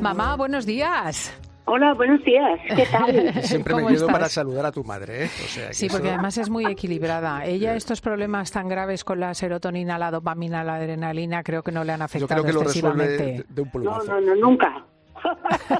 Mamá, buenos días. Hola, buenos días. ¿Qué tal? Siempre me quedo para saludar a tu madre. ¿eh? sí, porque además es muy equilibrada. Ella estos problemas tan graves con la serotonina, la dopamina, la adrenalina, creo que no le han afectado Yo creo que excesivamente. de un no, no, no, nunca.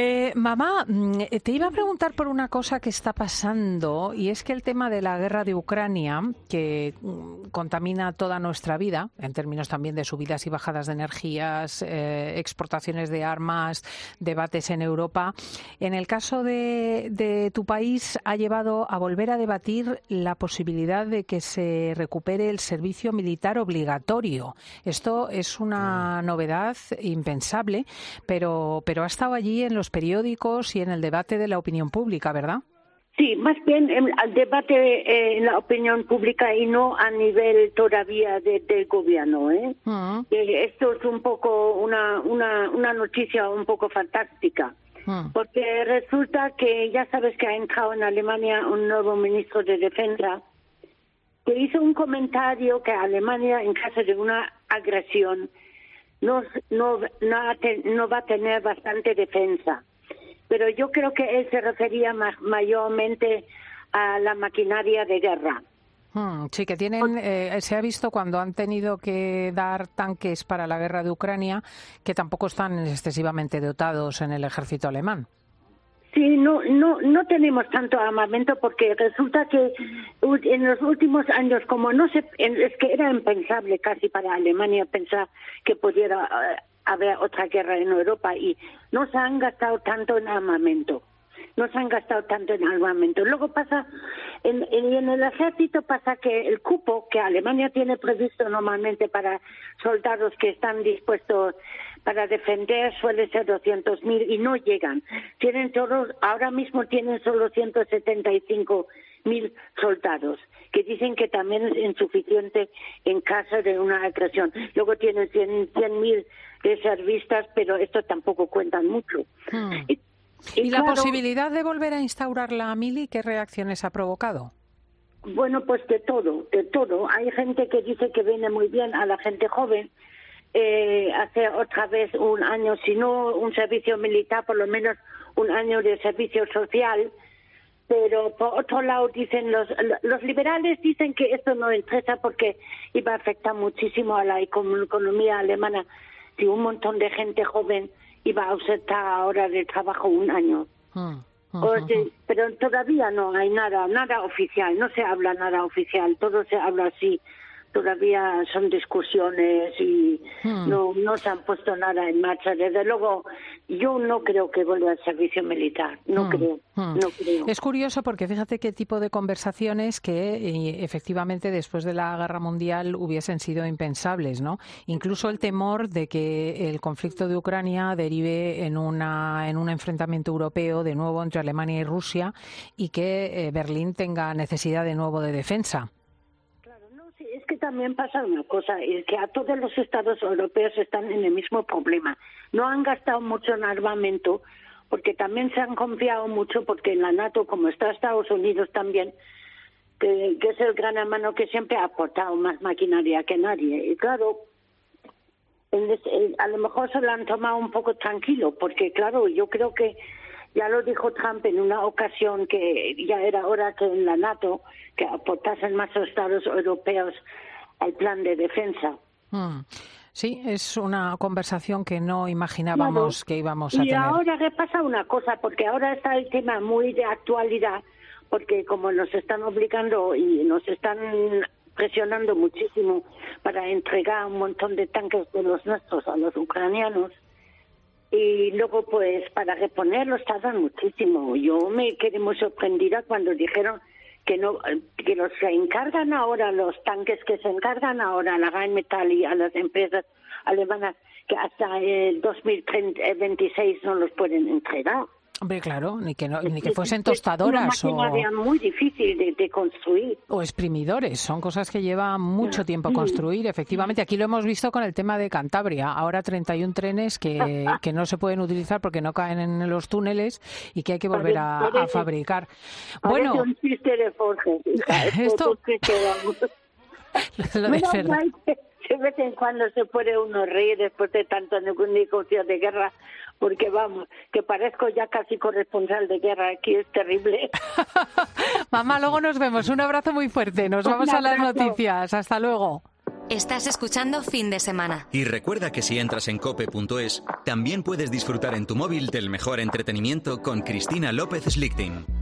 Eh, mamá, mm, eh, te iba a preguntar por una cosa que está pasando y es que el tema de la guerra de Ucrania, que mm, contamina toda nuestra vida, en términos también de subidas y bajadas de energías, eh, exportaciones de armas, debates en Europa, en el caso de, de, tu país ha llevado a volver a debatir la posibilidad de que se recupere el servicio militar obligatorio. Esto es una novedad impensable, pero, pero ha estado allí en los periódicos y en el debate de la opinión pública, ¿verdad? Sí, más bien el debate eh, en la opinión pública y no a nivel todavía del gobierno. ¿eh? Mm. Esto es un poco una, una, una noticia un poco fantástica. Mm. Porque resulta que ya sabes que ha entrado en Alemania un nuevo ministro de Defensa que hizo un comentario que Alemania, en caso de una agresión, no, no, no, va a tener bastante defensa. Pero yo creo que él se refería mayormente a la maquinaria de guerra. Hmm, sí, que tienen, eh, se ha visto cuando han tenido que dar tanques para la guerra de Ucrania, que tampoco están excesivamente dotados en el ejército alemán. Sí, no, no, no tenemos tanto armamento porque resulta que en los últimos años, como no se, es que era impensable casi para Alemania pensar que pudiera eh, haber otra guerra en Europa y no se han gastado tanto en armamento no se han gastado tanto en armamento. Luego pasa, en, en, el ejército pasa que el cupo que Alemania tiene previsto normalmente para soldados que están dispuestos para defender suele ser 200.000 y no llegan. Tienen todos, ahora mismo tienen solo 175.000 soldados, que dicen que también es insuficiente en caso de una agresión. Luego tienen 100.000 reservistas, pero esto tampoco cuentan mucho. Hmm. Y, la posibilidad de volver a instaurar la mili, qué reacciones ha provocado? Bueno, pues de todo, de todo. Hay gente que dice que viene muy bien a la gente joven eh, hacer otra vez un año, si no un servicio militar, por lo menos un año de servicio social. Pero por otro lado dicen los los liberales dicen que esto no interesa porque iba a afectar muchísimo a la economía alemana si un montón de gente joven iba a ausentar ahora de trabajo un año. Ah, pero todavía no hay nada, nada oficial, no se habla nada oficial, todo se habla así todavía son discusiones y hmm. no, no se han puesto nada en marcha. Desde luego, yo no creo que vuelva al servicio militar, no, hmm. creo, hmm. no creo. Es curioso porque fíjate qué tipo de conversaciones que eh, efectivamente después de la guerra mundial hubiesen sido impensables, ¿no? Incluso el temor de que el conflicto de Ucrania derive en, una, en un enfrentamiento europeo de nuevo entre Alemania y Rusia y que eh, Berlín tenga necesidad de nuevo de defensa también pasa una cosa, es que a todos los estados europeos están en el mismo problema. No han gastado mucho en armamento porque también se han confiado mucho porque en la NATO, como está Estados Unidos también, que, es el gran hermano que siempre ha aportado más maquinaria que nadie. Y claro, a lo mejor se lo han tomado un poco tranquilo, porque claro, yo creo que ya lo dijo Trump en una ocasión que ya era hora que en la NATO que aportasen más estados europeos al plan de defensa. Hmm. Sí, es una conversación que no imaginábamos que íbamos a tener. Y ahora repasa una cosa, porque ahora está el tema muy de actualidad, porque como nos están obligando y nos están presionando muchísimo para entregar un montón de tanques de los nuestros a los ucranianos, y luego pues para reponerlos tardan muchísimo. Yo me quedé muy sorprendida cuando dijeron que no que los se encargan ahora los tanques que se encargan ahora a la Rheinmetall y a las empresas alemanas que hasta el 2026 no los pueden entregar. Hombre, claro, ni que, ni que fuesen tostadoras o... muy difícil de, construir. O exprimidores, son cosas que llevan mucho tiempo construir. Efectivamente, aquí lo hemos visto con el tema de Cantabria. Ahora 31 trenes que, que no se pueden utilizar porque no caen en los túneles y que hay que volver a, fabricar. Bueno, esto... Lo de de vez en cuando se puede uno reír después de tanto negocio de guerra, porque vamos, que parezco ya casi corresponsal de guerra, aquí es terrible. Mamá, luego nos vemos. Un abrazo muy fuerte. Nos vamos a las noticias. Hasta luego. Estás escuchando fin de semana. Y recuerda que si entras en cope.es, también puedes disfrutar en tu móvil del mejor entretenimiento con Cristina López Slichting.